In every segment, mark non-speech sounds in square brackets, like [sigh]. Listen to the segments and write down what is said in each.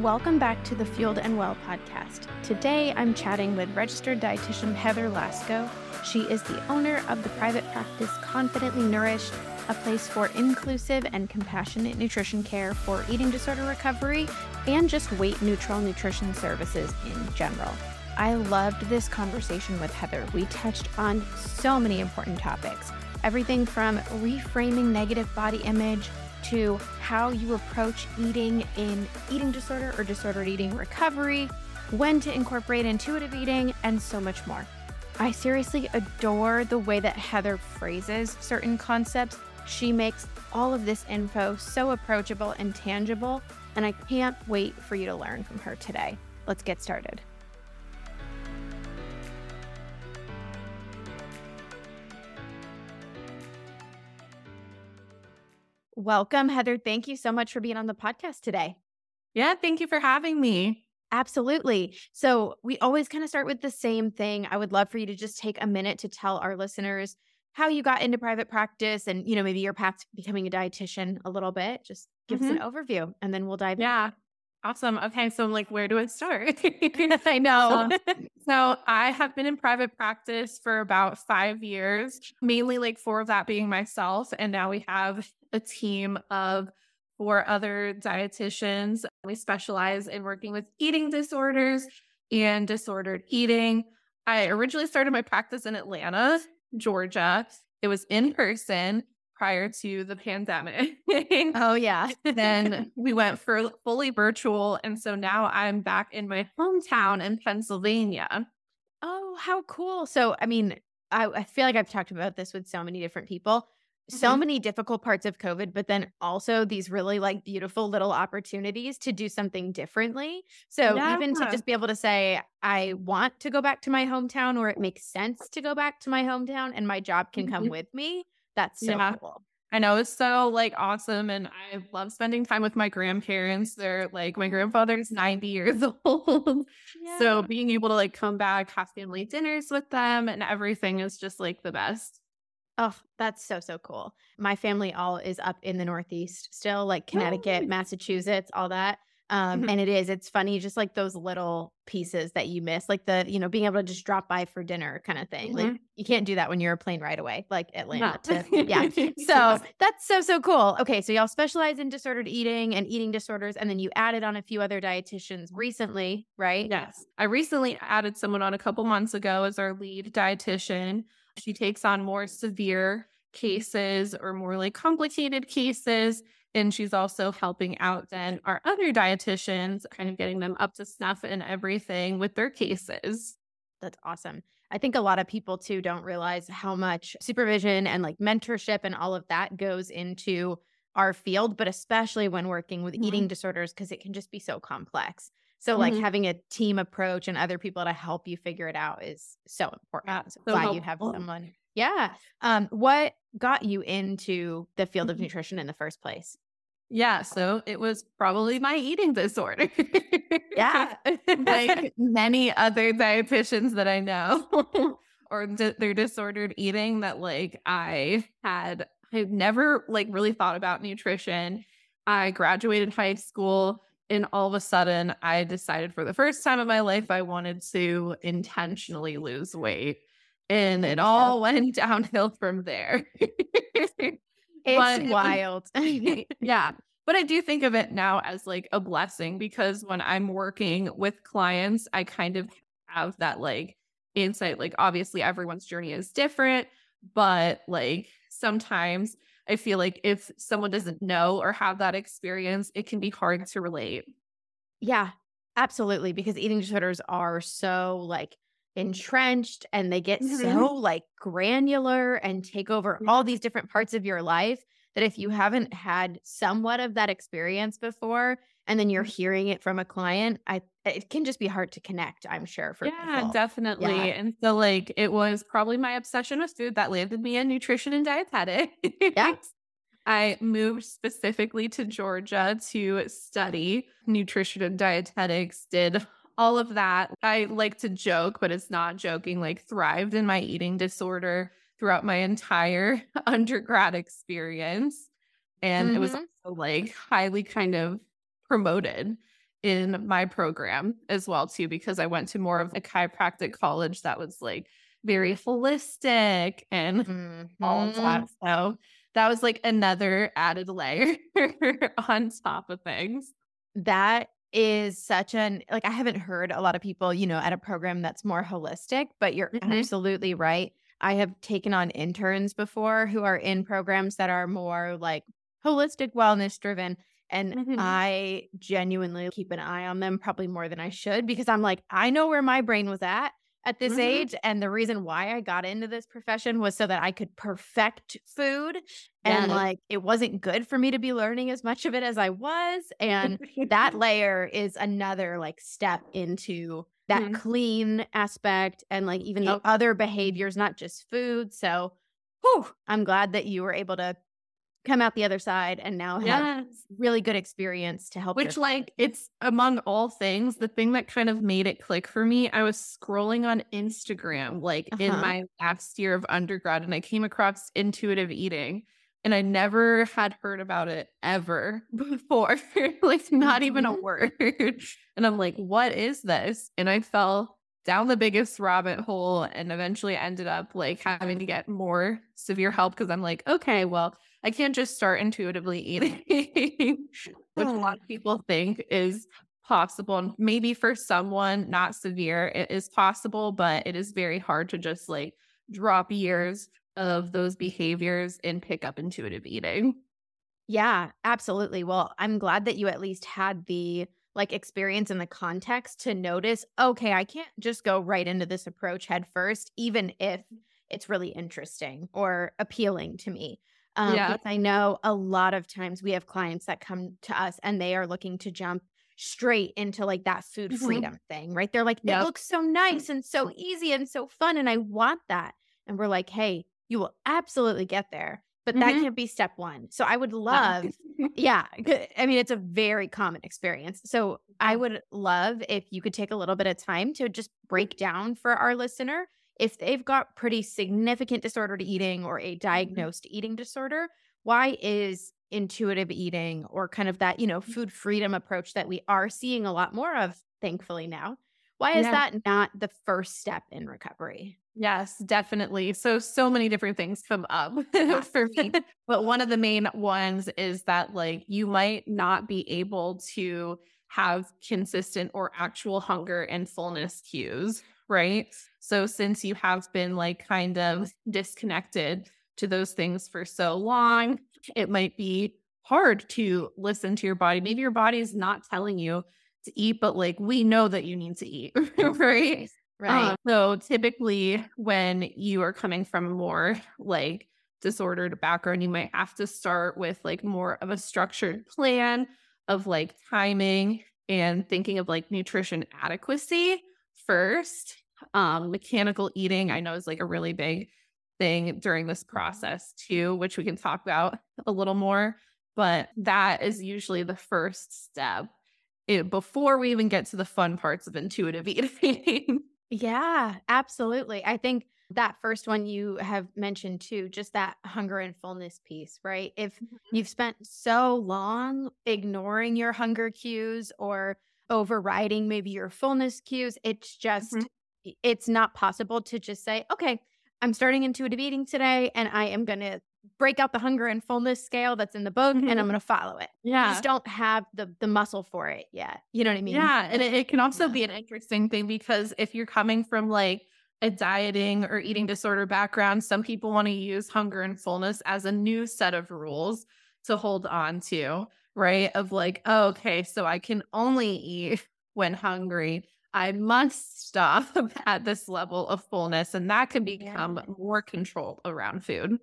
Welcome back to the Fueled and Well podcast. Today I'm chatting with registered dietitian Heather Lasco. She is the owner of the private practice Confidently Nourished, a place for inclusive and compassionate nutrition care for eating disorder recovery and just weight neutral nutrition services in general. I loved this conversation with Heather. We touched on so many important topics everything from reframing negative body image to how you approach eating in eating disorder or disordered eating recovery, when to incorporate intuitive eating, and so much more. I seriously adore the way that Heather phrases certain concepts. She makes all of this info so approachable and tangible, and I can't wait for you to learn from her today. Let's get started. Welcome, Heather. Thank you so much for being on the podcast today. Yeah, thank you for having me. Absolutely. So, we always kind of start with the same thing. I would love for you to just take a minute to tell our listeners how you got into private practice and, you know, maybe your path to becoming a dietitian a little bit. Just give mm-hmm. us an mm-hmm. overview and then we'll dive yeah. in. Awesome. Okay. So, I'm like, where do I start? [laughs] [laughs] I know. [laughs] so, I have been in private practice for about five years, mainly like four of that being myself. And now we have a team of four other dietitians. We specialize in working with eating disorders and disordered eating. I originally started my practice in Atlanta, Georgia. It was in person prior to the pandemic. [laughs] oh, yeah. then [laughs] we went for fully virtual. And so now I'm back in my hometown in Pennsylvania. Oh, how cool. So, I mean, I, I feel like I've talked about this with so many different people so mm-hmm. many difficult parts of COVID, but then also these really like beautiful little opportunities to do something differently. So yeah. even to just be able to say, I want to go back to my hometown or it makes sense to go back to my hometown and my job can come mm-hmm. with me. That's so yeah. cool. I know it's so like awesome. And I love spending time with my grandparents. They're like, my grandfather's 90 years [laughs] old. Yeah. So being able to like come back, have family dinners with them and everything is just like the best. Oh, that's so, so cool. My family all is up in the Northeast still, like oh, Connecticut, Massachusetts, all that. Um, mm-hmm. and it is, it's funny, just like those little pieces that you miss, like the, you know, being able to just drop by for dinner kind of thing. Mm-hmm. Like you can't do that when you're a plane right away, like Atlanta. No. To, yeah. [laughs] So that's so, so cool. Okay. So y'all specialize in disordered eating and eating disorders. And then you added on a few other dietitians recently, right? Yes. I recently added someone on a couple months ago as our lead dietitian. She takes on more severe cases or more like complicated cases. And she's also helping out then our other dietitians, kind of getting them up to snuff and everything with their cases. That's awesome. I think a lot of people too don't realize how much supervision and like mentorship and all of that goes into our field, but especially when working with mm-hmm. eating disorders, because it can just be so complex. So mm-hmm. like having a team approach and other people to help you figure it out is so important. Yeah, so glad helpful. you have someone. Yeah. Um, what got you into the field of mm-hmm. nutrition in the first place? Yeah, so it was probably my eating disorder. yeah. [laughs] like many other dietitians that I know [laughs] or d- their disordered eating that like I had I've never like really thought about nutrition. I graduated high school and all of a sudden I decided for the first time in my life I wanted to intentionally lose weight. And it all [laughs] went downhill from there. [laughs] it's but, um, wild. [laughs] yeah. But I do think of it now as like a blessing because when I'm working with clients, I kind of have that like insight. Like, obviously, everyone's journey is different, but like sometimes I feel like if someone doesn't know or have that experience, it can be hard to relate. Yeah, absolutely. Because eating disorders are so like entrenched and they get mm-hmm. so like granular and take over all these different parts of your life that if you haven't had somewhat of that experience before and then you're mm-hmm. hearing it from a client, I it can just be hard to connect, I'm sure for Yeah, people. definitely. Yeah. And so like it was probably my obsession with food that landed me in nutrition and dietetics. Yeah. [laughs] I moved specifically to Georgia to study nutrition and dietetics, did all of that. I like to joke, but it's not joking, like thrived in my eating disorder throughout my entire [laughs] undergrad experience. And mm-hmm. it was mm-hmm. also like highly kind of promoted in my program as well too because I went to more of a chiropractic college that was like very holistic and mm-hmm. all of that. So that was like another added layer [laughs] on top of things. That is such an like I haven't heard a lot of people, you know, at a program that's more holistic, but you're mm-hmm. absolutely right. I have taken on interns before who are in programs that are more like holistic wellness driven and mm-hmm. I genuinely keep an eye on them probably more than I should because I'm like I know where my brain was at at this mm-hmm. age. And the reason why I got into this profession was so that I could perfect food. And yeah. like it wasn't good for me to be learning as much of it as I was. And that [laughs] layer is another like step into that mm-hmm. clean aspect and like even the other behaviors, not just food. So whew, I'm glad that you were able to come out the other side and now have yes. really good experience to help which like it's among all things the thing that kind of made it click for me i was scrolling on instagram like uh-huh. in my last year of undergrad and i came across intuitive eating and i never had heard about it ever [laughs] before [laughs] like not even a mm-hmm. word [laughs] and i'm like what is this and i fell down the biggest rabbit hole and eventually ended up like having to get more severe help because i'm like okay well I can't just start intuitively eating, [laughs] which a lot of people think is possible. And maybe for someone not severe, it is possible, but it is very hard to just like drop years of those behaviors and pick up intuitive eating. Yeah, absolutely. Well, I'm glad that you at least had the like experience and the context to notice, okay, I can't just go right into this approach head first, even if it's really interesting or appealing to me. Um, yeah. I know a lot of times we have clients that come to us and they are looking to jump straight into like that food mm-hmm. freedom thing, right? They're like, yep. it looks so nice and so easy and so fun. And I want that. And we're like, hey, you will absolutely get there, but mm-hmm. that can't be step one. So I would love, [laughs] yeah, I mean, it's a very common experience. So I would love if you could take a little bit of time to just break down for our listener if they've got pretty significant disordered eating or a mm-hmm. diagnosed eating disorder, why is intuitive eating or kind of that, you know, mm. food freedom approach that we are seeing a lot more of, thankfully now, why is yeah. that not the first step in recovery? Yes, definitely. So, so many different things come up [laughs] for me. but one of the main ones is that, like, you might not be able to have consistent or actual hunger and fullness cues, right? So since you have been like kind of [laughs] disconnected to those things for so long, it might be hard to listen to your body. Maybe your body is not telling you to eat, but like we know that you need to eat, [laughs] right? Right. Um, so typically, when you are coming from a more like disordered background, you might have to start with like more of a structured plan of like timing and thinking of like nutrition adequacy first um, mechanical eating, I know is like a really big thing during this process too, which we can talk about a little more. But that is usually the first step it, before we even get to the fun parts of intuitive [laughs] eating. yeah, absolutely. I think that first one you have mentioned too, just that hunger and fullness piece, right? If mm-hmm. you've spent so long ignoring your hunger cues or overriding maybe your fullness cues, it's just mm-hmm it's not possible to just say, okay, I'm starting intuitive eating today and I am going to break out the hunger and fullness scale that's in the book mm-hmm. and I'm mm-hmm. going to follow it. Yeah. You just don't have the the muscle for it yet. You know what I mean? Yeah. And it, it can also yeah. be an interesting thing because if you're coming from like a dieting or eating disorder background, some people want to use hunger and fullness as a new set of rules to hold on to, right? Of like, oh, okay, so I can only eat when hungry I must stop [laughs] at this level of fullness. And that can become yeah. more control around food.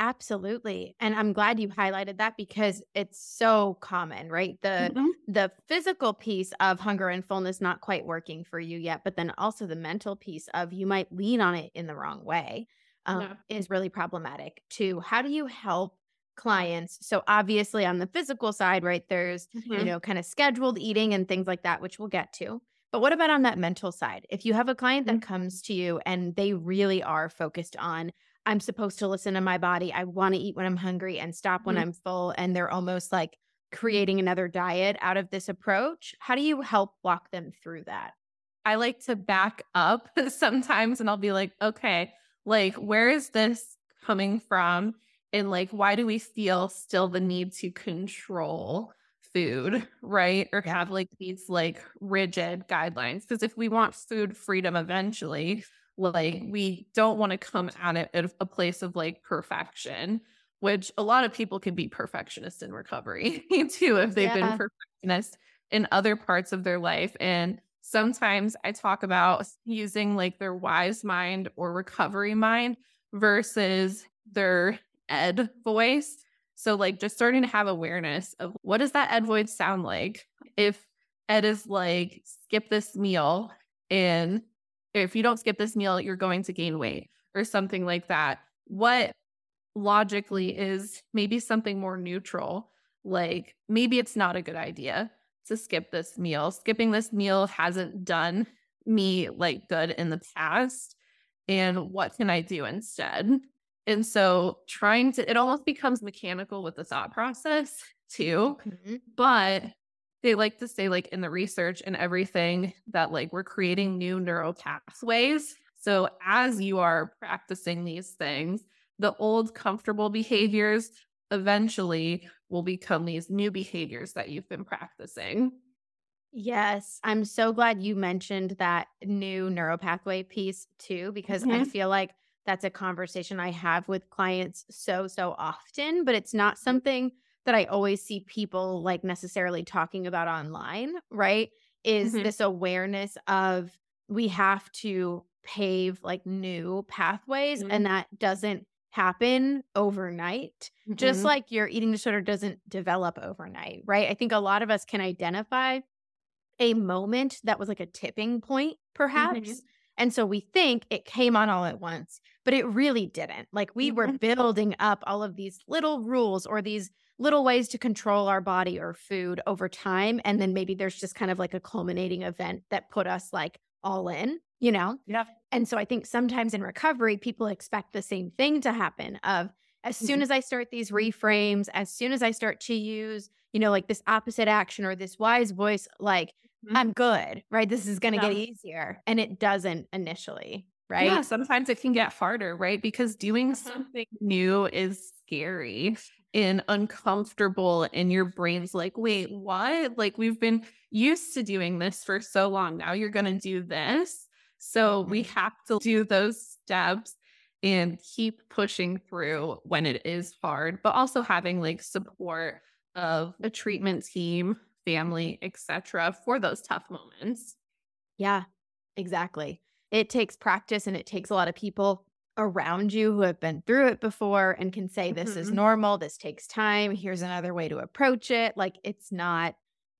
Absolutely. And I'm glad you highlighted that because it's so common, right? The mm-hmm. the physical piece of hunger and fullness not quite working for you yet, but then also the mental piece of you might lean on it in the wrong way um, yeah. is really problematic too. How do you help clients? So obviously on the physical side, right, there's, mm-hmm. you know, kind of scheduled eating and things like that, which we'll get to. But what about on that mental side? If you have a client that mm-hmm. comes to you and they really are focused on, I'm supposed to listen to my body, I want to eat when I'm hungry and stop when mm-hmm. I'm full, and they're almost like creating another diet out of this approach. How do you help walk them through that? I like to back up [laughs] sometimes and I'll be like, okay, like, where is this coming from? And like, why do we feel still the need to control food, right? Or have like these like rigid guidelines? Because if we want food freedom eventually, like, we don't want to come at it at a place of like perfection which a lot of people can be perfectionists in recovery [laughs] too if they've yeah. been perfectionists in other parts of their life and sometimes i talk about using like their wise mind or recovery mind versus their ed voice so like just starting to have awareness of what does that ed voice sound like if ed is like skip this meal and if you don't skip this meal you're going to gain weight or something like that what logically is maybe something more neutral. Like maybe it's not a good idea to skip this meal. Skipping this meal hasn't done me like good in the past. And what can I do instead? And so trying to, it almost becomes mechanical with the thought process too. Mm-hmm. But they like to say, like in the research and everything, that like we're creating new neural pathways. So as you are practicing these things, the old comfortable behaviors eventually will become these new behaviors that you've been practicing. Yes, I'm so glad you mentioned that new neuropathway piece too, because mm-hmm. I feel like that's a conversation I have with clients so, so often, but it's not something that I always see people like necessarily talking about online, right? Is mm-hmm. this awareness of we have to pave like new pathways mm-hmm. and that doesn't happen overnight, mm-hmm. just like your eating disorder doesn't develop overnight, right? I think a lot of us can identify a moment that was like a tipping point, perhaps. And so we think it came on all at once, but it really didn't. Like we were mm-hmm. building up all of these little rules or these little ways to control our body or food over time. And then maybe there's just kind of like a culminating event that put us like all in you know? Yeah. And so I think sometimes in recovery, people expect the same thing to happen of as soon mm-hmm. as I start these reframes, as soon as I start to use, you know, like this opposite action or this wise voice, like. I'm good, right? This is going to yeah. get easier. And it doesn't initially, right? Yeah, sometimes it can get harder, right? Because doing mm-hmm. something new is scary and uncomfortable and your brain's like wait what like we've been used to doing this for so long now you're going to do this so we mm-hmm. have to do those steps and keep pushing through when it is hard, but also having like support of a treatment team, family, etc. for those tough moments. Yeah, exactly. It takes practice and it takes a lot of people around you who have been through it before and can say this mm-hmm. is normal, this takes time, here's another way to approach it. Like it's not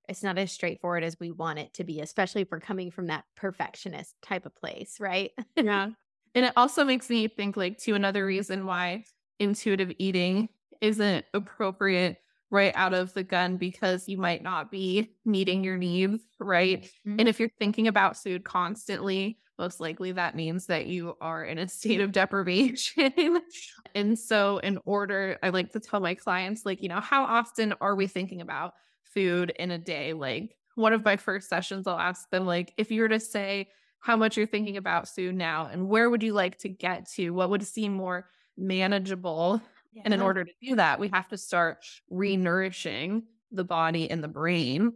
it's not as straightforward as we want it to be, especially if we're coming from that perfectionist type of place, right? yeah. [laughs] And it also makes me think like to another reason why intuitive eating isn't appropriate right out of the gun because you might not be meeting your needs, right? Mm-hmm. And if you're thinking about food constantly, most likely that means that you are in a state of deprivation. [laughs] and so, in order, I like to tell my clients, like, you know, how often are we thinking about food in a day. Like one of my first sessions, I'll ask them, like, if you were to say how much you're thinking about food now and where would you like to get to? What would seem more manageable? Yeah. And in order to do that, we have to start re nourishing the body and the brain.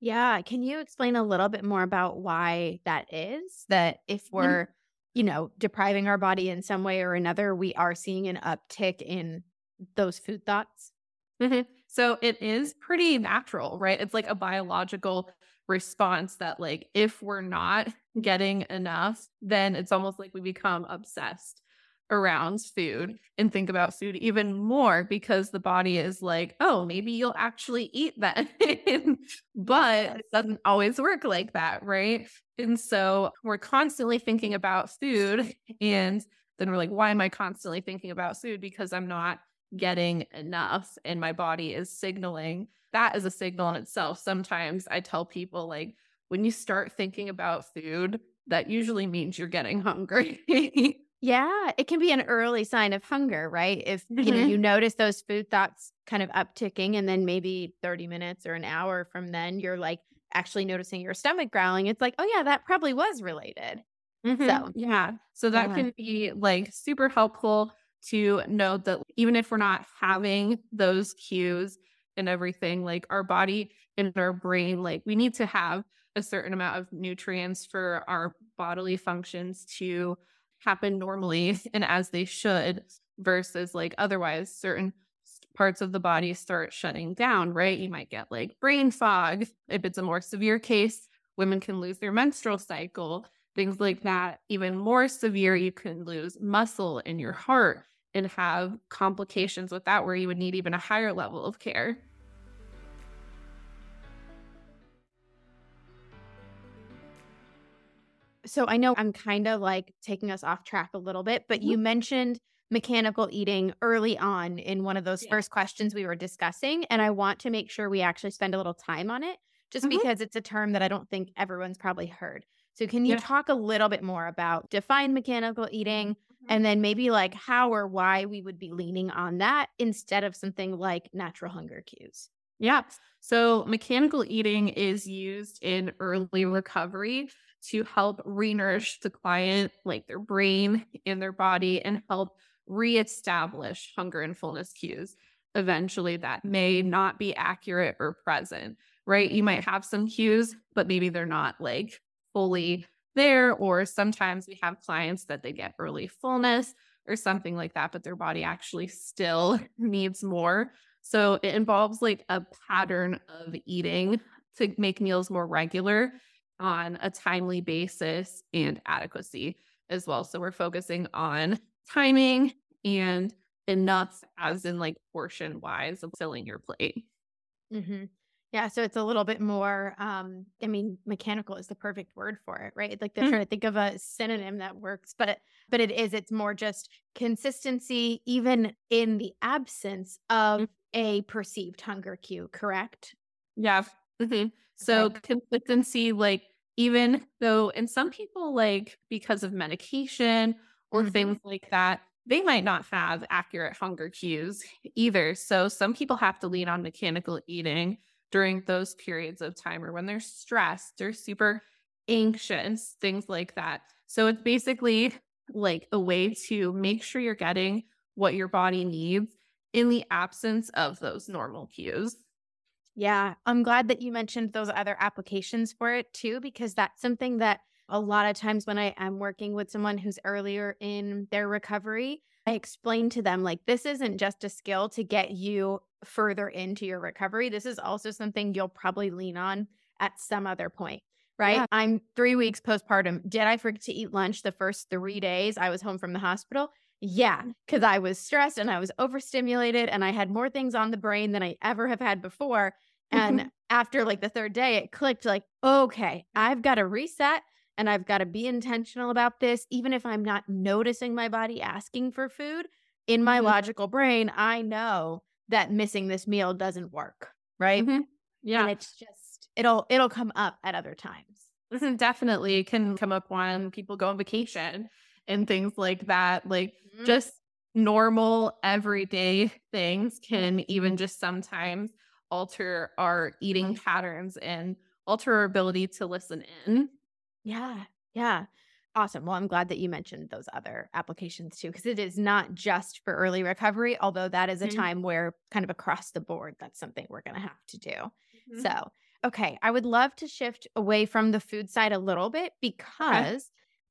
Yeah. Can you explain a little bit more about why that is? That if we're, you know, depriving our body in some way or another, we are seeing an uptick in those food thoughts? Mm-hmm. So it is pretty natural, right? It's like a biological response that, like, if we're not getting enough, then it's almost like we become obsessed around food and think about food even more because the body is like, oh, maybe you'll actually eat that. [laughs] but it doesn't always work like that, right? And so we're constantly thinking about food. And then we're like, why am I constantly thinking about food? Because I'm not getting enough and my body is signaling that is a signal in itself. Sometimes I tell people, like, when you start thinking about food, that usually means you're getting hungry. [laughs] Yeah, it can be an early sign of hunger, right? If mm-hmm. you know you notice those food thoughts kind of upticking and then maybe 30 minutes or an hour from then you're like actually noticing your stomach growling, it's like, "Oh yeah, that probably was related." Mm-hmm. So, yeah. So that yeah. can be like super helpful to note that even if we're not having those cues and everything, like our body and our brain, like we need to have a certain amount of nutrients for our bodily functions to happen normally [laughs] and as they should versus like otherwise certain parts of the body start shutting down, right? You might get like brain fog. If it's a more severe case, women can lose their menstrual cycle, things like that. Even more severe, you can lose muscle in your heart and have complications with that where you would need even a higher level of care. So I know I'm kind of like taking us off track a little bit, but mm-hmm. you mentioned mechanical eating early on in one of those yeah. first questions we were discussing. And I want to make sure we actually spend a little time on it just mm-hmm. because it's a term that I don't think everyone's probably heard. So, can you yeah. talk a little bit more about define mechanical eating mm-hmm. and then maybe like how or why we would be leaning on that instead of something like natural hunger cues? Yeah. So, mechanical eating is used in early recovery to help re-nourish the client, like their brain and their body, and help reestablish hunger and fullness cues eventually that may not be accurate or present, right? You might have some cues, but maybe they're not like fully there. Or sometimes we have clients that they get early fullness or something like that, but their body actually still [laughs] needs more. So it involves like a pattern of eating to make meals more regular on a timely basis and adequacy as well. So we're focusing on timing and enough, as in like portion wise, of filling your plate. Mm-hmm. Yeah, so it's a little bit more. Um, I mean, mechanical is the perfect word for it, right? Like they're mm-hmm. trying to think of a synonym that works, but but it is. It's more just consistency, even in the absence of mm-hmm. a perceived hunger cue. Correct? Yeah. Mm-hmm. So okay. consistency, like even though, and some people like because of medication or mm-hmm. things like that, they might not have accurate hunger cues either. So some people have to lean on mechanical eating during those periods of time or when they're stressed or super anxious, things like that. So it's basically like a way to make sure you're getting what your body needs in the absence of those normal cues. Yeah, I'm glad that you mentioned those other applications for it too, because that's something that a lot of times when I am working with someone who's earlier in their recovery, I explain to them like this isn't just a skill to get you further into your recovery. This is also something you'll probably lean on at some other point. Right. Yeah. I'm three weeks postpartum. Did I forget to eat lunch the first three days I was home from the hospital? Yeah, because I was stressed and I was overstimulated and I had more things on the brain than I ever have had before. And [laughs] after like the third day, it clicked like, okay, I've got to reset and I've got to be intentional about this. Even if I'm not noticing my body asking for food, in my mm-hmm. logical brain, I know that missing this meal doesn't work. Right. Mm-hmm. Yeah. And it's just, it'll, it'll come up at other times. Listen, definitely can come up when people go on vacation and things like that. Like mm-hmm. just normal everyday things can even just sometimes alter our eating patterns and alter our ability to listen in. Yeah. Yeah. Awesome. Well, I'm glad that you mentioned those other applications too, because it is not just for early recovery, although that is a mm-hmm. time where kind of across the board, that's something we're going to have to do. Mm-hmm. So, okay. I would love to shift away from the food side a little bit because okay.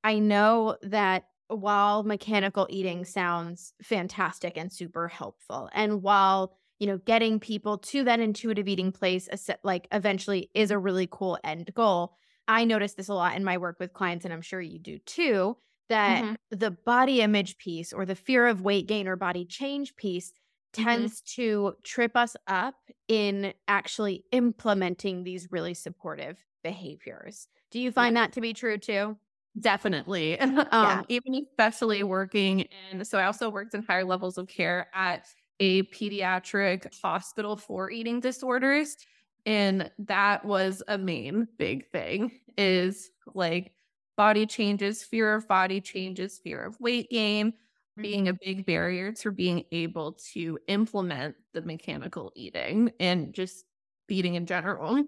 I know that while mechanical eating sounds fantastic and super helpful, and while you know getting people to that intuitive eating place, like eventually is a really cool end goal. I notice this a lot in my work with clients, and I'm sure you do too. That mm-hmm. the body image piece or the fear of weight gain or body change piece mm-hmm. tends mm-hmm. to trip us up in actually implementing these really supportive behaviors. Do you find yeah. that to be true too? Definitely. [laughs] um, yeah. Even especially working in, so I also worked in higher levels of care at a pediatric hospital for eating disorders. And that was a main big thing is like body changes, fear of body changes, fear of weight gain, being a big barrier to being able to implement the mechanical eating and just eating in general.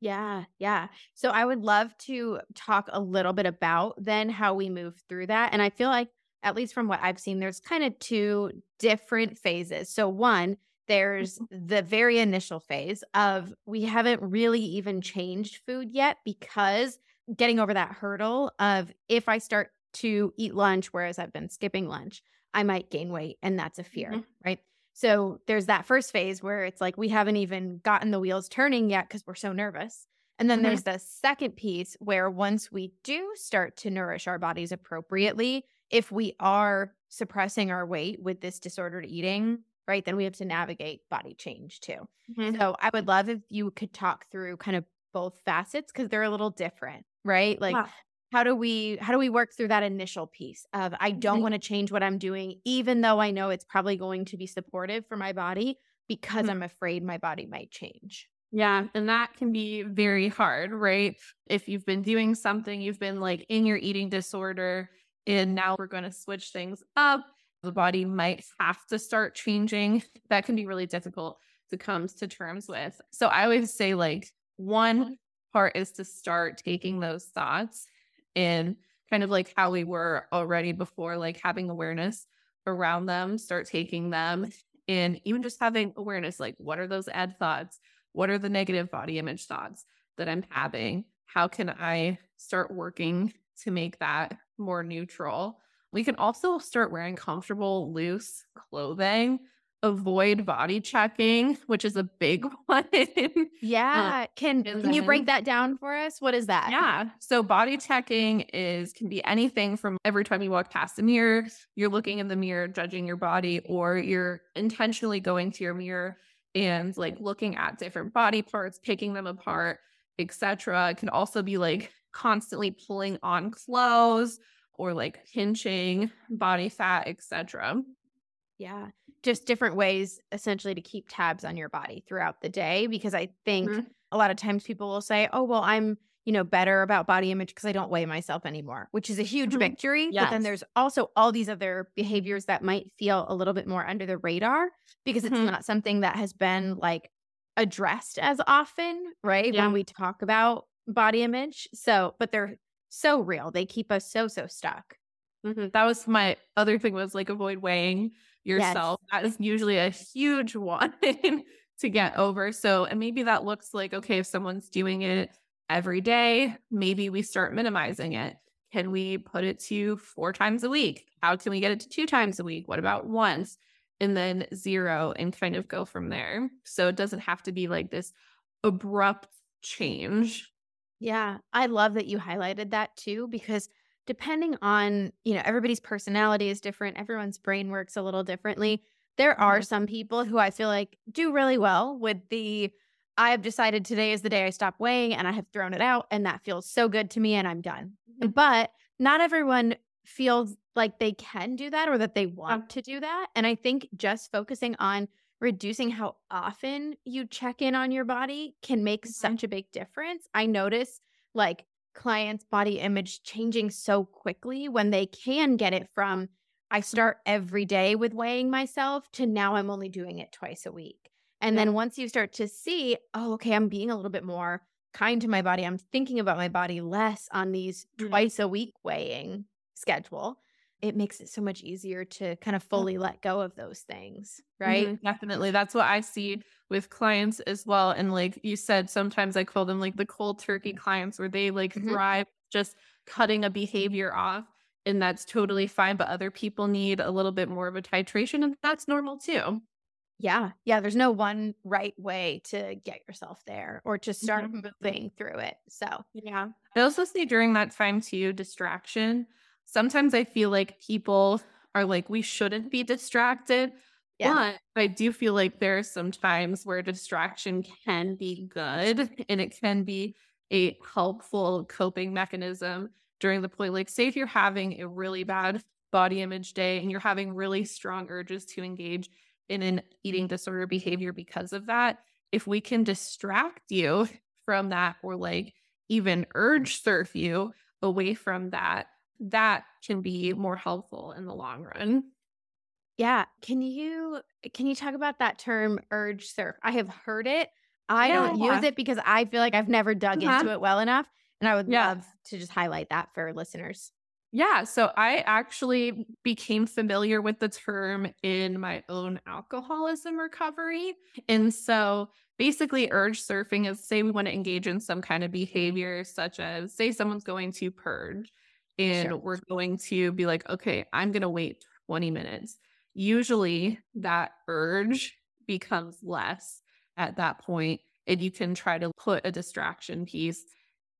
Yeah, yeah. So I would love to talk a little bit about then how we move through that. And I feel like, at least from what I've seen, there's kind of two different phases. So, one, there's Mm-hmm. the very initial phase of we haven't really even changed food yet because getting over that hurdle of if I start to eat lunch, whereas I've been skipping lunch, I might gain weight. And that's a fear, Mhm. right? So there's that first phase where it's like we haven't even gotten the wheels turning yet because we're so nervous. And then Mhm. there's the second piece where once we do start to nourish our bodies appropriately, if we are suppressing our weight with this disordered eating, right, then we have to navigate body change too. Mhm. So I would love if you could talk through kind of both facets because they're a little different, right? Like Yeah. How do we how do we work through that initial piece of I don't want to change what I'm doing even though I know it's probably going to be supportive for my body because Mhm. I'm afraid my body might change. Yeah. And that can be very hard, right? If you've been doing something, you've been like in your eating disorder, and now we're going to switch things up. The body might have to start changing. That can be really difficult to come to terms with. So I always say, like, one part is to start taking those thoughts in kind of like how we were already before, like having awareness around them, start taking them, and even just having awareness like, what are those ED thoughts? What are the negative body image thoughts that I'm having? How can I start working to make that more neutral? We can also start wearing comfortable, loose clothing. Avoid body checking, which is a big [laughs] one. Um, yeah. can and can you break that down for us? What is that? Yeah. So body checking is can be anything from every time you walk past a mirror, you're looking in the mirror, judging your body, or you're intentionally going to your mirror and like looking at different body parts, picking them apart, etc. It can also be like constantly pulling on clothes or like pinching body fat, etc. Yeah. Just different ways essentially to keep tabs on your body throughout the day because I think Mhm. a lot of times people will say, "Oh, well, I'm, you know, better about body image because I don't weigh myself anymore," which is a huge Mhm. victory, but then there's also all these other behaviors that might feel a little bit more under the radar because it's Mhm. not something that has been like addressed as often, right? Yeah. When we talk about body image. So, but they're so real. They keep us so so stuck. Mhm. That was my other thing was like avoid weighing yourself. That is usually a huge [laughs] one to get over. So, and maybe that looks like, okay, if someone's doing it every day, maybe we start minimizing it. Can we put it to four times a week? How can we get it to two times a week? What about once? And then zero and kind of go from there. So it doesn't have to be like this abrupt change. Yeah, I love that you highlighted that too, because depending on, you know, everybody's personality is different, everyone's brain works a little differently. There are some people who I feel like do really well with the I have decided today is the day I stop weighing and I have thrown it out and that feels so good to me and I'm done. Mhm. But not everyone feels like they can do that or that they want to do that. And I think just focusing on reducing how often you check in on your body can make Mhm. such a big difference. I notice like clients' body image changing so quickly when they can get it from I start every day with weighing myself to now I'm only doing it twice a week. And Yeah. then once you start to see, oh, okay, I'm being a little bit more kind to my body. I'm thinking about my body less on these Mhm. twice a week weighing schedule. It makes it so much easier to kind of fully let go of those things, right? Mhm, definitely. That's what I see with clients as well. And like you said, sometimes I call them like the cold turkey clients where they like Mhm. thrive just cutting a behavior off. And that's totally fine. But other people need a little bit more of a titration, and that's normal too. Yeah. Yeah. There's no one right way to get yourself there or to start Mhm. moving through it. So, Yeah. I also see during that time too, distraction. Sometimes I feel like people are like, we shouldn't be distracted. Yeah. But I do feel like there are some times where distraction can be good and it can be a helpful coping mechanism during the point. Like, say if you're having a really bad body image day and you're having really strong urges to engage in an eating disorder behavior because of that, if we can distract you from that or like even urge surf you away from that, that can be more helpful in the long run. Yeah. Can you can you talk about that term urge surf? I have heard it. I don't Yeah. use it because I feel like I've never dug Uh-huh. into it well enough. And I would Yeah. love to just highlight that for listeners. Yeah, so I actually became familiar with the term in my own alcoholism recovery. And so basically, urge surfing is say we want to engage in some kind of behavior, such as say someone's going to purge, and Sure. we're going to be like, okay, I'm going to wait 20 minutes. Usually that urge becomes less at that point, and you can try to put a distraction piece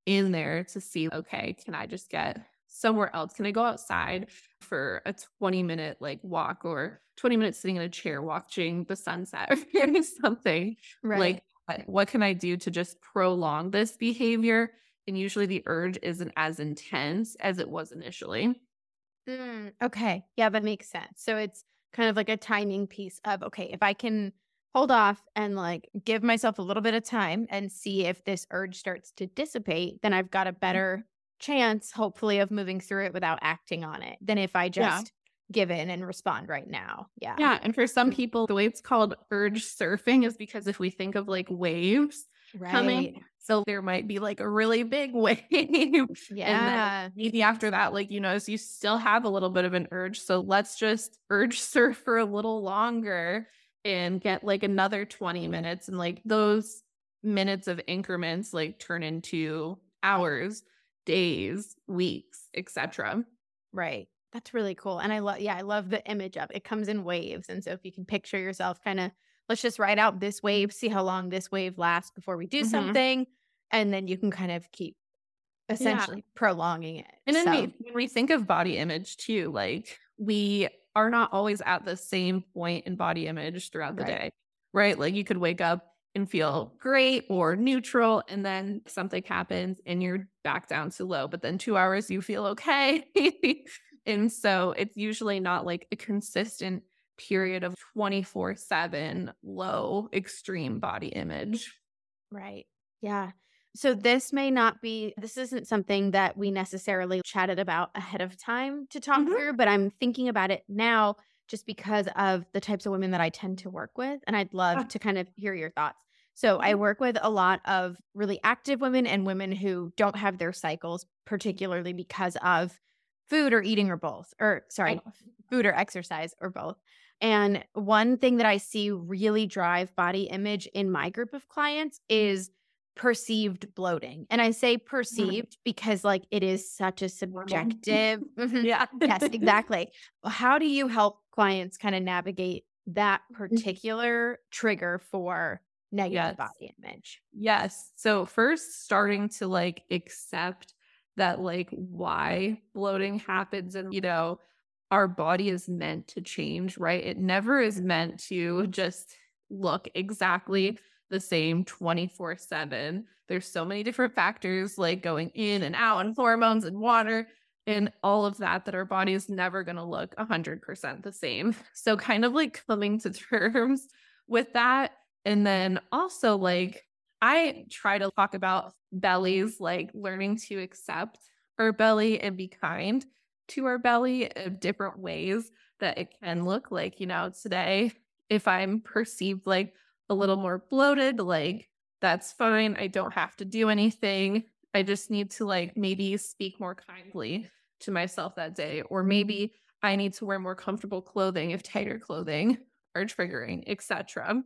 in there to see, okay, can I just get somewhere else? Can I go outside for a 20 minute like walk or 20 minutes sitting in a chair watching the sunset [laughs] or something? Like, what- what can I do to just prolong this behavior? And usually the urge isn't as intense as it was initially. Mm, okay. Yeah, that makes sense. So it's kind of like a timing piece of okay, if I can hold off and like give myself a little bit of time and see if this urge starts to dissipate, then I've got a better chance, hopefully, of moving through it without acting on it than if I Yeah. just give in and respond right now. Yeah. Yeah. And for some people, the way it's called urge surfing is because if we think of like waves Right. coming, so there might be like a really big [laughs] wave. Yeah. maybe after that, like you notice you still have a little bit of an urge. So let's just urge [laughs] surf for a little longer and get like another 20 minutes. And like those minutes of increments like turn into hours, days, weeks, etc. Right. That's really cool. And I love, yeah, I love the image of it. It comes in waves. And so if you can picture yourself kind of, let's just ride out this wave, see how long this wave lasts before we do Mhm. something. And then you can kind of keep essentially prolonging it. And then So- we, when we think of body image too, like we are not always at the same point in body image throughout the Right. day, right? Like you could wake up and feel great or neutral, and then something happens and you're back down to low, but then two hours you feel okay. [laughs] and so it's usually not like a consistent period of 24 7 low extreme body image. Right. Yeah. So this may not be, this isn't something that we necessarily chatted about ahead of time to talk Mhm. through, but I'm thinking about it now just because of the types of women that I tend to work with. And I'd love Ah. to kind of hear your thoughts. So I Mhm. work with a lot of really active women and women who don't have their cycles, particularly because of food or eating or both, or sorry, food or exercise or both. And one thing that I see really drive body image in my group of clients is perceived bloating. And I say perceived because like it is such a subjective. [laughs] Mhm. Yeah. yes, [laughs] exactly. How do you help clients kind of navigate that particular trigger for negative Yes. body image? Yes. So first starting to like accept that like why bloating happens and you know our body is meant to change, right? It never is meant to just look exactly the same 24/7. There's so many different factors like going in and out and hormones and water and all of that that our body is never going to look 100% the same. [laughs] So kind of like coming to [laughs] terms with that and then also like I try to talk about bellies, like learning to accept our belly and be kind to our belly in different ways that it can look like. You know, today, if I'm perceived like a little more bloated, like that's fine. I don't have to do anything. I just need to like maybe speak more kindly to myself that day. Or maybe I need to wear more comfortable clothing if tighter clothing are triggering, etc.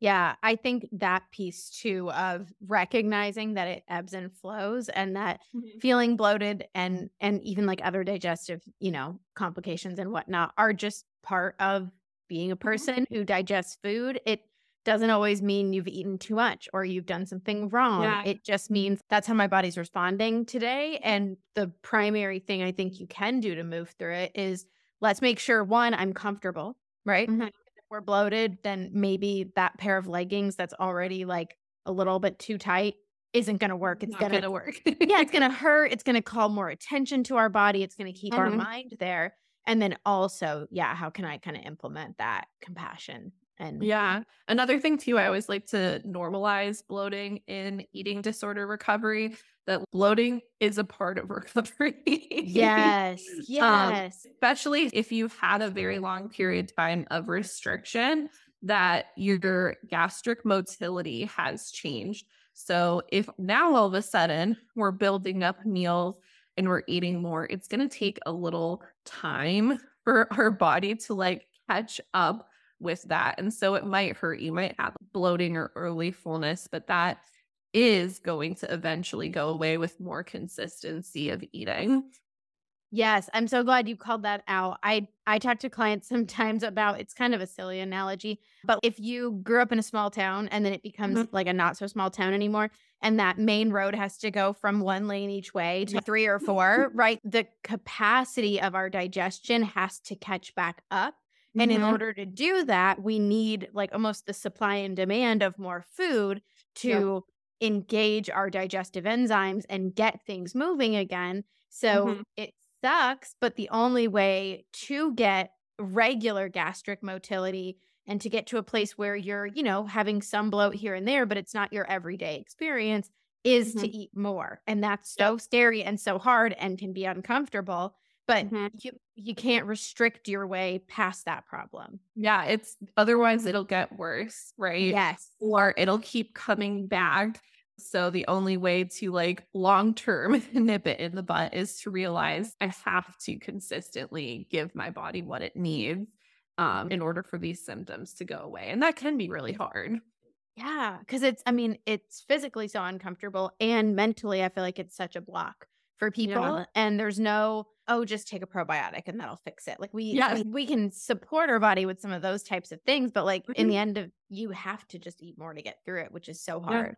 Yeah, I think that piece too of recognizing that it ebbs and flows and that mm-hmm. feeling bloated and and even like other digestive, you know, complications and whatnot are just part of being a mm-hmm. person who digests food. It doesn't always mean you've eaten too much or you've done something wrong. Yeah. It just mm-hmm. means that's how my body's responding today. And the primary thing I think you can do to move through it is let's make sure one, I'm comfortable, right? Mhm. We're bloated, then maybe that pair of leggings that's already like a little bit too tight isn't going to work. It's Not going to work. yeah, it's [laughs] going to hurt. It's going to call more attention to our body. It's going to keep our Mhm. mind there. And then also, yeah, how can I kind of implement that compassion And yeah. Another thing too, I always like to normalize bloating in eating disorder recovery. That bloating is a part of [laughs] recovery. yes, Um, yes. especially if you've had a very long period of time of restriction that your gastric motility has changed. So if now all of a sudden we're building up meals and we're eating more, it's going to take a little time for our body to like catch up with that. And so it might hurt. You might have bloating or early fullness, but that is going to eventually go away with more consistency of eating. Yes, I'm so glad you called that out. I I talk to clients [laughs] sometimes about it's kind of a silly analogy, but if you grew up in a small town and then it becomes Mhm. like a not so small town anymore and that main road has to go from one lane each way to 3 or 4, right? The capacity of our digestion has to catch back up. And in Mhm. order to do that, we need like almost the supply and demand of more food to engage our digestive enzymes and get things moving again. So Mhm. it sucks, but the only way to get regular gastric motility and to get to a place where you're, you know, having some bloat here and there, but it's not your everyday experience is to Mhm. eat more. And that's so scary and so hard and can be uncomfortable, but Mhm. you you can't restrict your way past that problem. Yeah, it's otherwise it'll get worse, right? Yes. Or it'll keep coming back. So the only way to like long term [laughs] nip it in the butt is to realize I have to consistently give my body what it needs um, in order for these symptoms to go away. And that can be really hard. Yeah, because it's, I mean, it's physically so uncomfortable and mentally, I feel like it's such a block for people. And there's no, oh, just take a probiotic and that'll fix it. Like we, Yeah. we, we can support our body with some of those types of things, but like in Mhm. the end of, you have to just eat more to get through it, which is so Yeah. hard.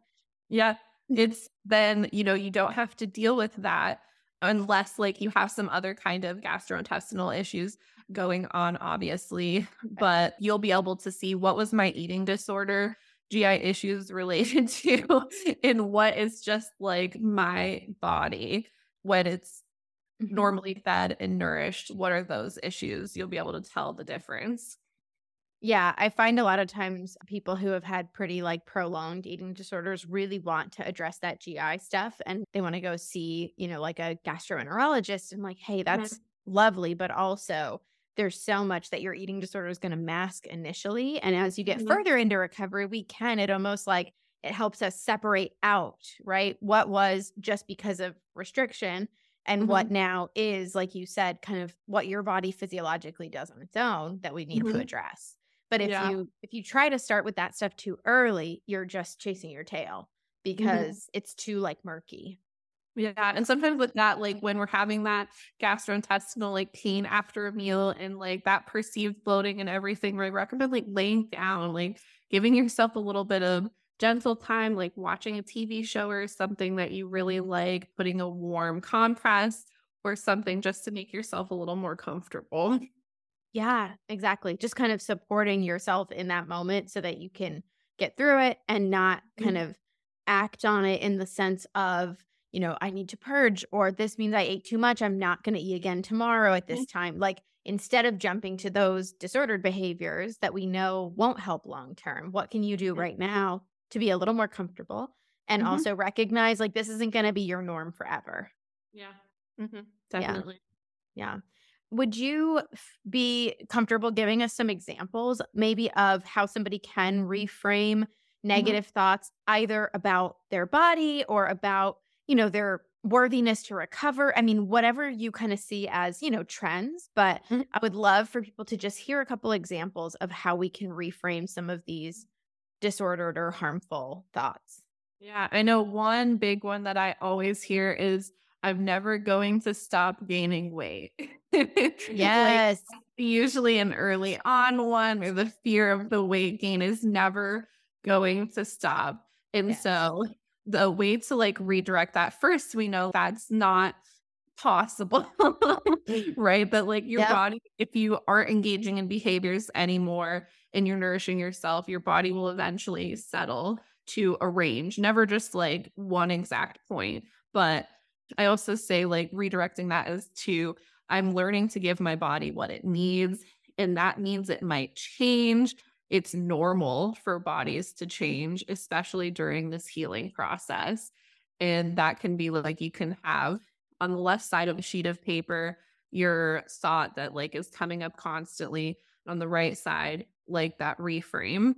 Yeah. It's then, you know, you don't have to deal with that unless like you have some other kind of gastrointestinal issues going on, obviously. [laughs] But you'll be able to see what was my eating disorder, GI issues related [laughs] to, and what is just like my body when it's Mhm. normally fed and nourished. What are those issues? You'll be able to tell the difference. Yeah, I find a lot of times people who have had pretty like prolonged eating disorders really want to address that GI stuff and they want to go see, you know, like a gastroenterologist and like, hey, that's lovely, but also there's so much that your eating disorder is going to mask initially. And as you get Mhm. further into recovery, we can, it almost like it helps us separate out, right? What was just because of restriction and what now is, like you said, kind of what your body physiologically does on its own that we need to Mhm. address. But if Yeah. you if you try to start with that stuff too early, you're just chasing your tail because it's too like murky. Yeah. And sometimes with that, like when we're having that gastrointestinal like pain after a meal and like that perceived bloating and everything, we recommend like laying down, like giving yourself a little bit of gentle time, like watching a TV show or something that you really mm-hmm. like, putting a warm compress or something just to make yourself a little more comfortable. Yeah, exactly. Just kind of supporting yourself in that moment so that you can get through it and not kind mm-hmm. of act on it in the sense of, you know, I need to purge or this means I ate too much. I'm not going to eat again tomorrow at mm-hmm. this time. Like instead of jumping to those disordered behaviors that we know won't help long term, what can you do right now to be a little more comfortable and Mhm. also recognize like this isn't going to be your norm forever? Yeah. Definitely. Yeah. Would you be comfortable giving us some examples, maybe of how somebody can reframe negative thoughts either about their body or about, you know, their worthiness to recover? I mean, whatever you kind of see as, you know, trends, but Mhm. I would love for people to just hear a couple examples of how we can reframe some of these disordered or harmful thoughts. Yeah, I know one big one that I always hear is I'm never going to stop gaining weight. [laughs] Like, Yes. usually an early on one or the fear of the weight gain is never going to stop. And Yes. so the way to like redirect that first, we know that's not possible. [laughs] right. But like your Yep. body, if you aren't engaging in behaviors anymore and you're nourishing yourself, your body will eventually settle to a range, never just like one exact point. But I also say like redirecting that is to I'm learning to give my body what it needs. And that means it might change. it's normal for bodies to change, especially during this healing process. And that can be like you can have on the left side of a sheet of paper your thought that like is coming up constantly on the right side, like that reframe.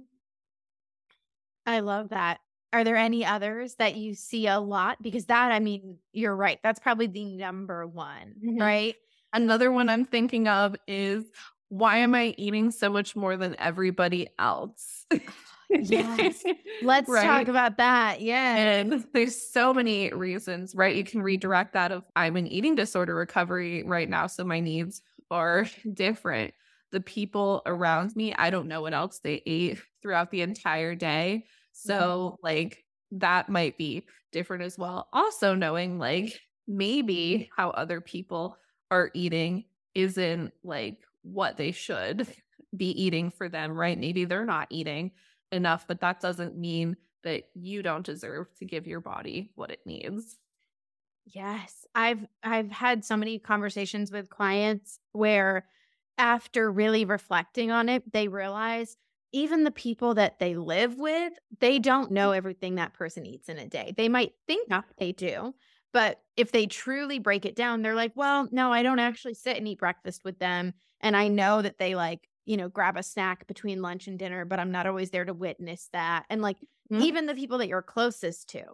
I love that. Are there any others that you see a lot? Because that, I mean, you're right. That's probably the number one, mm-hmm. right? Another one I'm thinking of is why am I eating so much more than everybody else? [laughs] [laughs] yes. Let's right? talk about that. Yeah. And there's so many reasons, right? You can redirect that of I'm in eating disorder recovery right now. So my needs are [laughs] different. The people around me, I don't know what else they ate throughout the entire day. So, mm-hmm. like, that might be different as well. Also, knowing like maybe how other people are eating isn't like what they should be eating for them, right? Maybe they're not eating enough, but that doesn't mean that you don't deserve to give your body what it needs. Yes. I've I've had so many conversations with clients where after really reflecting on it, they realize even the people that they live with, they don't know mm. everything that person eats in a day. They might think they do, but if they truly break it down, they're like, well, no, I don't actually sit and eat breakfast with them. And I know that they like, you know, grab a snack between lunch and dinner, but I'm not always there to witness that. And like, mm-hmm. even the people that you're closest to,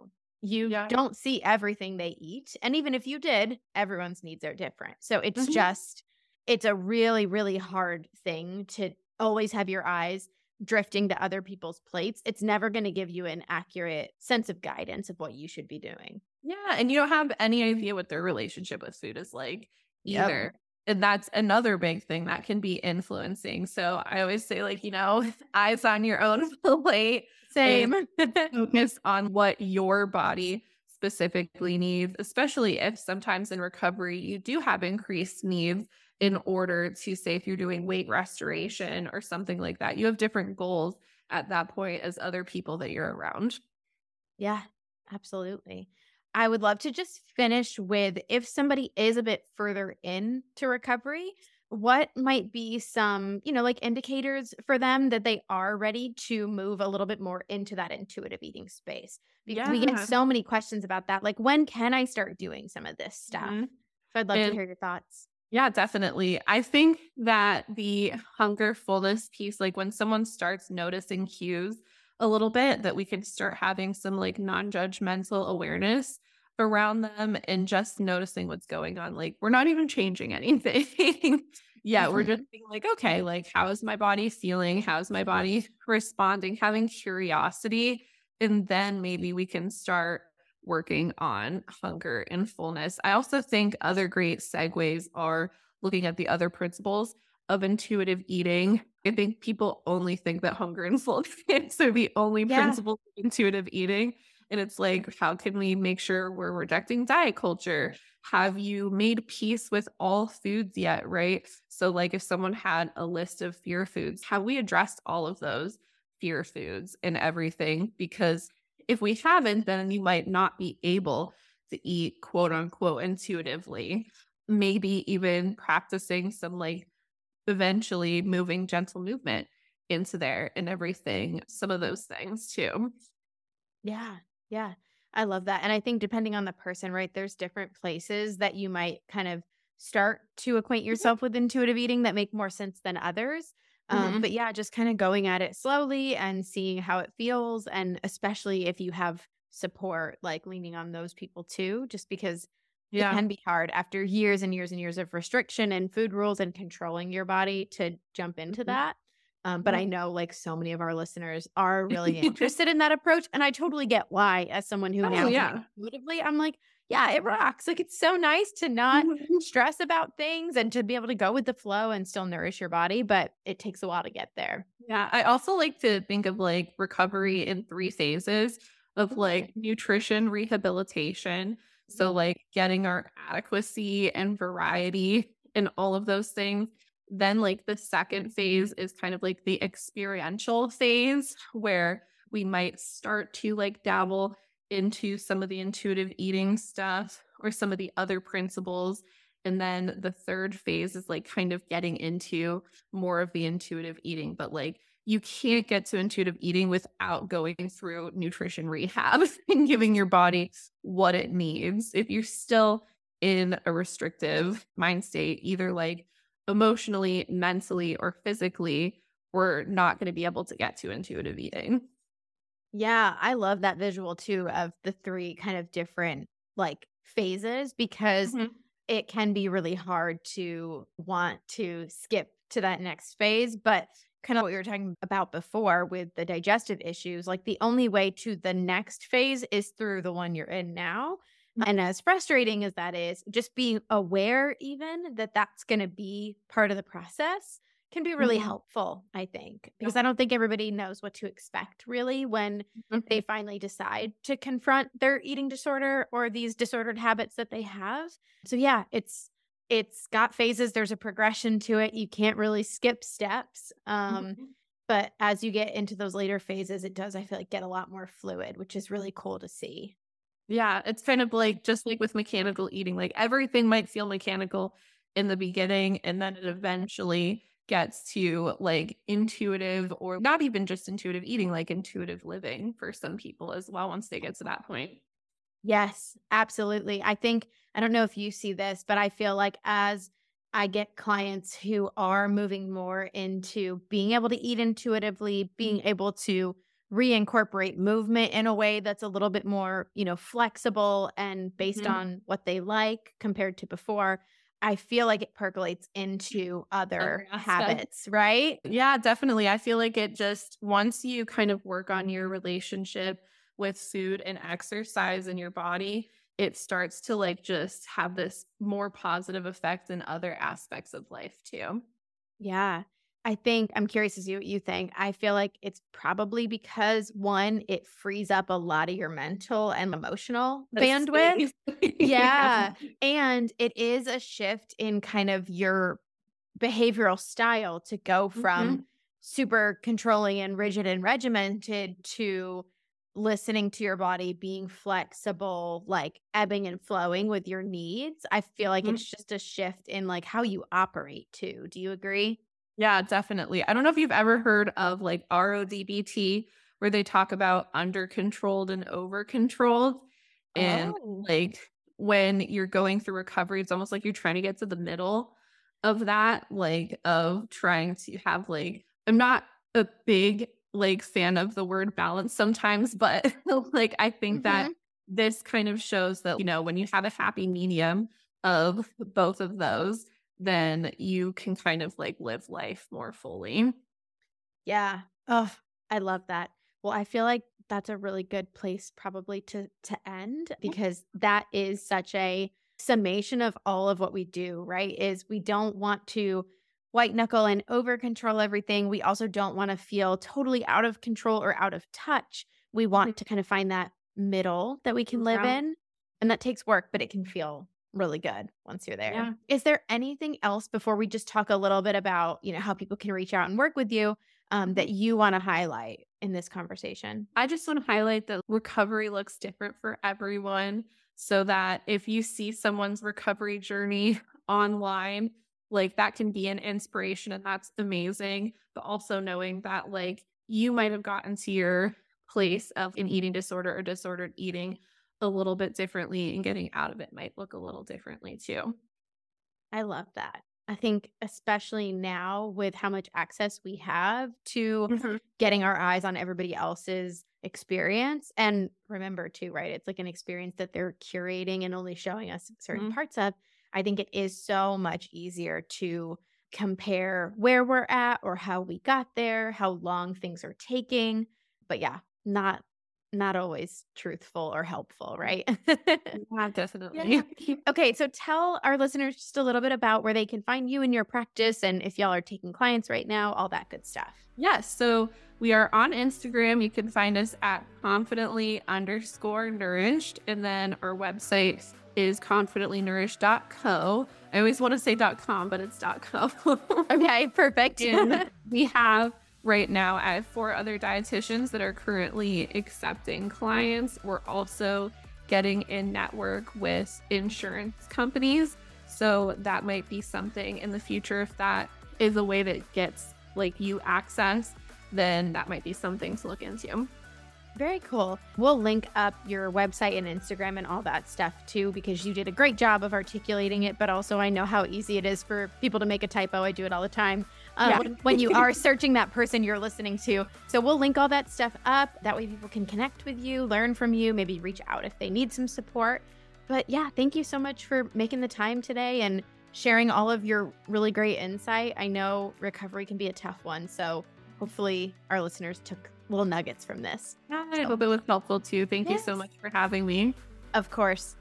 you yeah. don't see everything they eat. And even if you did, everyone's needs are different. So it's mm-hmm. just, it's a really, really hard thing to always have your eyes drifting to other people's plates. It's never going to give you an accurate sense of guidance of what you should be doing. Yeah. And you don't have any idea what their relationship with food is like either. Yep. And that's another big thing that can be influencing. So I always say, like, you know, [laughs] eyes on your own [laughs] plate. Same. [laughs] focus on what your body specifically needs, especially if sometimes in recovery you do have increased needs in order to say if you're doing weight restoration or something like that. You have different goals at that point as other people that you're around. Yeah, absolutely. I would love to just finish with if somebody is a bit further into recovery, what might be some, you know, like indicators for them that they are ready to move a little bit more into that intuitive eating space? Because yeah. we get so many questions about that. Like, when can I start doing some of this stuff? Mm-hmm. So I'd love and, to hear your thoughts. Yeah, definitely. I think that the hunger fullness piece, like when someone starts noticing cues a little bit that we can start having some like non-judgmental awareness around them and just noticing what's going on. Like we're not even changing [laughs] anything. yeah, we're mm-hmm. just being like, okay, like how is my body feeling? How's my body responding? Having curiosity. And then maybe we can start working on hunger and fullness. I also think other great segues are looking at the other principles of intuitive eating. I think people only think that hunger and fullness are the only yeah. principles of intuitive eating. And it's like, how can we make sure we're rejecting diet culture? Have you made peace with all foods yet? Right. So, like, if someone had a list of fear foods, have we addressed all of those fear foods and everything? Because if we haven't, then you might not be able to eat quote unquote intuitively. Maybe even practicing some like eventually moving gentle movement into there and everything, some of those things too. Yeah. Yeah. I love that. And I think depending on the person, right, there's different places that you might kind of start to acquaint mm-hmm. yourself with intuitive eating that make more sense than others. Um, mm-hmm. But yeah, just kind of going at it slowly and seeing how it feels. And especially if you have support, like leaning on those people too, just because yeah. it can be hard after years and years and years of restriction and food rules and controlling your body to jump into mm-hmm. that. Um, but I know like so many of our listeners are really [laughs] interested in that approach. And I totally get why, as someone who oh, now yeah. intuitively, I'm like, yeah, it rocks. Like it's so nice to not mm-hmm. stress about things and to be able to go with the flow and still nourish your body, but it takes a while to get there. Yeah. I also like to think of like recovery in three phases of like nutrition rehabilitation. So, mm-hmm. like getting our adequacy and variety and all of those things then, like, the second phase is kind of like the experiential phase where we might start to like dabble into some of the intuitive eating stuff or some of the other principles. And then the third phase is like kind of getting into more of the intuitive eating, but like you can't get to intuitive eating without going through nutrition rehab [laughs] and giving your body what it needs. If you're still in a restrictive mind state, either like emotionally, mentally, or physically, we're not going to be able to get to intuitive eating. Yeah, I love that visual too of the three kind of different like phases because mm-hmm. it can be really hard to want to skip to that next phase. But kind of what you were talking about before with the digestive issues, like the only way to the next phase is through the one you're in now. Mm-hmm. And as frustrating as that is, just being aware, even that that's going to be part of the process, can be really mm-hmm. helpful, I think, because yeah. I don't think everybody knows what to expect really when mm-hmm. they finally decide to confront their eating disorder or these disordered habits that they have. So, yeah, it's it's got phases there's a progression to it you can't really skip steps um, mm-hmm. but as you get into those later phases it does i feel like get a lot more fluid which is really cool to see yeah it's kind of like just like with mechanical eating like everything might feel mechanical in the beginning and then it eventually gets to like intuitive or not even just intuitive eating like intuitive living for some people as well once they get to that point Yes, absolutely. I think, I don't know if you see this, but I feel like as I get clients who are moving more into being able to eat intuitively, being mm-hmm. able to reincorporate movement in a way that's a little bit more, you know, flexible and based mm-hmm. on what they like compared to before. I feel like it percolates into other habits, right? Yeah, definitely. I feel like it just once you kind of work on your relationship with food and exercise in your body, it starts to like just have this more positive effect in other aspects of life too. Yeah. I think I'm curious as you what you think. I feel like it's probably because one, it frees up a lot of your mental and emotional That's bandwidth. [laughs] yeah. And it is a shift in kind of your behavioral style to go from mm-hmm. super controlling and rigid and regimented to listening to your body, being flexible, like ebbing and flowing with your needs. I feel like mm-hmm. it's just a shift in like how you operate too. Do you agree? Yeah, definitely. I don't know if you've ever heard of like RODBT where they talk about under controlled and over controlled. And oh. like when you're going through recovery, it's almost like you're trying to get to the middle of that, like of trying to have like, I'm not a big like fan of the word balance sometimes, but [laughs] like I think mm-hmm. that this kind of shows that, you know, when you have a happy medium of both of those, then you can kind of like live life more fully. Yeah. Oh, I love that. Well, I feel like that's a really good place probably to to end because that is such a summation of all of what we do, right? Is we don't want to white knuckle and over control everything. We also don't want to feel totally out of control or out of touch. We want to kind of find that middle that we can live yeah. in. And that takes work, but it can feel really good once you're there. Yeah. Is there anything else before we just talk a little bit about, you know, how people can reach out and work with you um, that you want to highlight in this conversation? I just want to highlight that recovery looks different for everyone so that if you see someone's recovery journey [laughs] online, like that can be an inspiration and that's amazing but also knowing that like you might have gotten to your place of an eating disorder or disordered eating a little bit differently and getting out of it might look a little differently too i love that i think especially now with how much access we have to mm-hmm. getting our eyes on everybody else's experience and remember too right it's like an experience that they're curating and only showing us certain mm-hmm. parts of I think it is so much easier to compare where we're at or how we got there, how long things are taking. But yeah, not not always truthful or helpful, right? [laughs] yeah, definitely. Yeah. [laughs] Okay, so tell our listeners just a little bit about where they can find you in your practice and if y'all are taking clients right now, all that good stuff. Yes. So we are on Instagram. You can find us at confidently underscore nourished. And then our website is confidentlynourished.co. I always want to say .com, but it's .co. [laughs] okay, perfect. we have right now I have four other dietitians that are currently accepting clients. We're also getting in network with insurance companies. So that might be something in the future if that is a way that gets like you access then that might be something to look into. Very cool. We'll link up your website and Instagram and all that stuff too, because you did a great job of articulating it. But also, I know how easy it is for people to make a typo. I do it all the time um, yeah. when, when you are searching that person you're listening to. So we'll link all that stuff up. That way, people can connect with you, learn from you, maybe reach out if they need some support. But yeah, thank you so much for making the time today and sharing all of your really great insight. I know recovery can be a tough one. So hopefully, our listeners took little nuggets from this. Yeah, I hope it was helpful too. Thank yes. you so much for having me. Of course.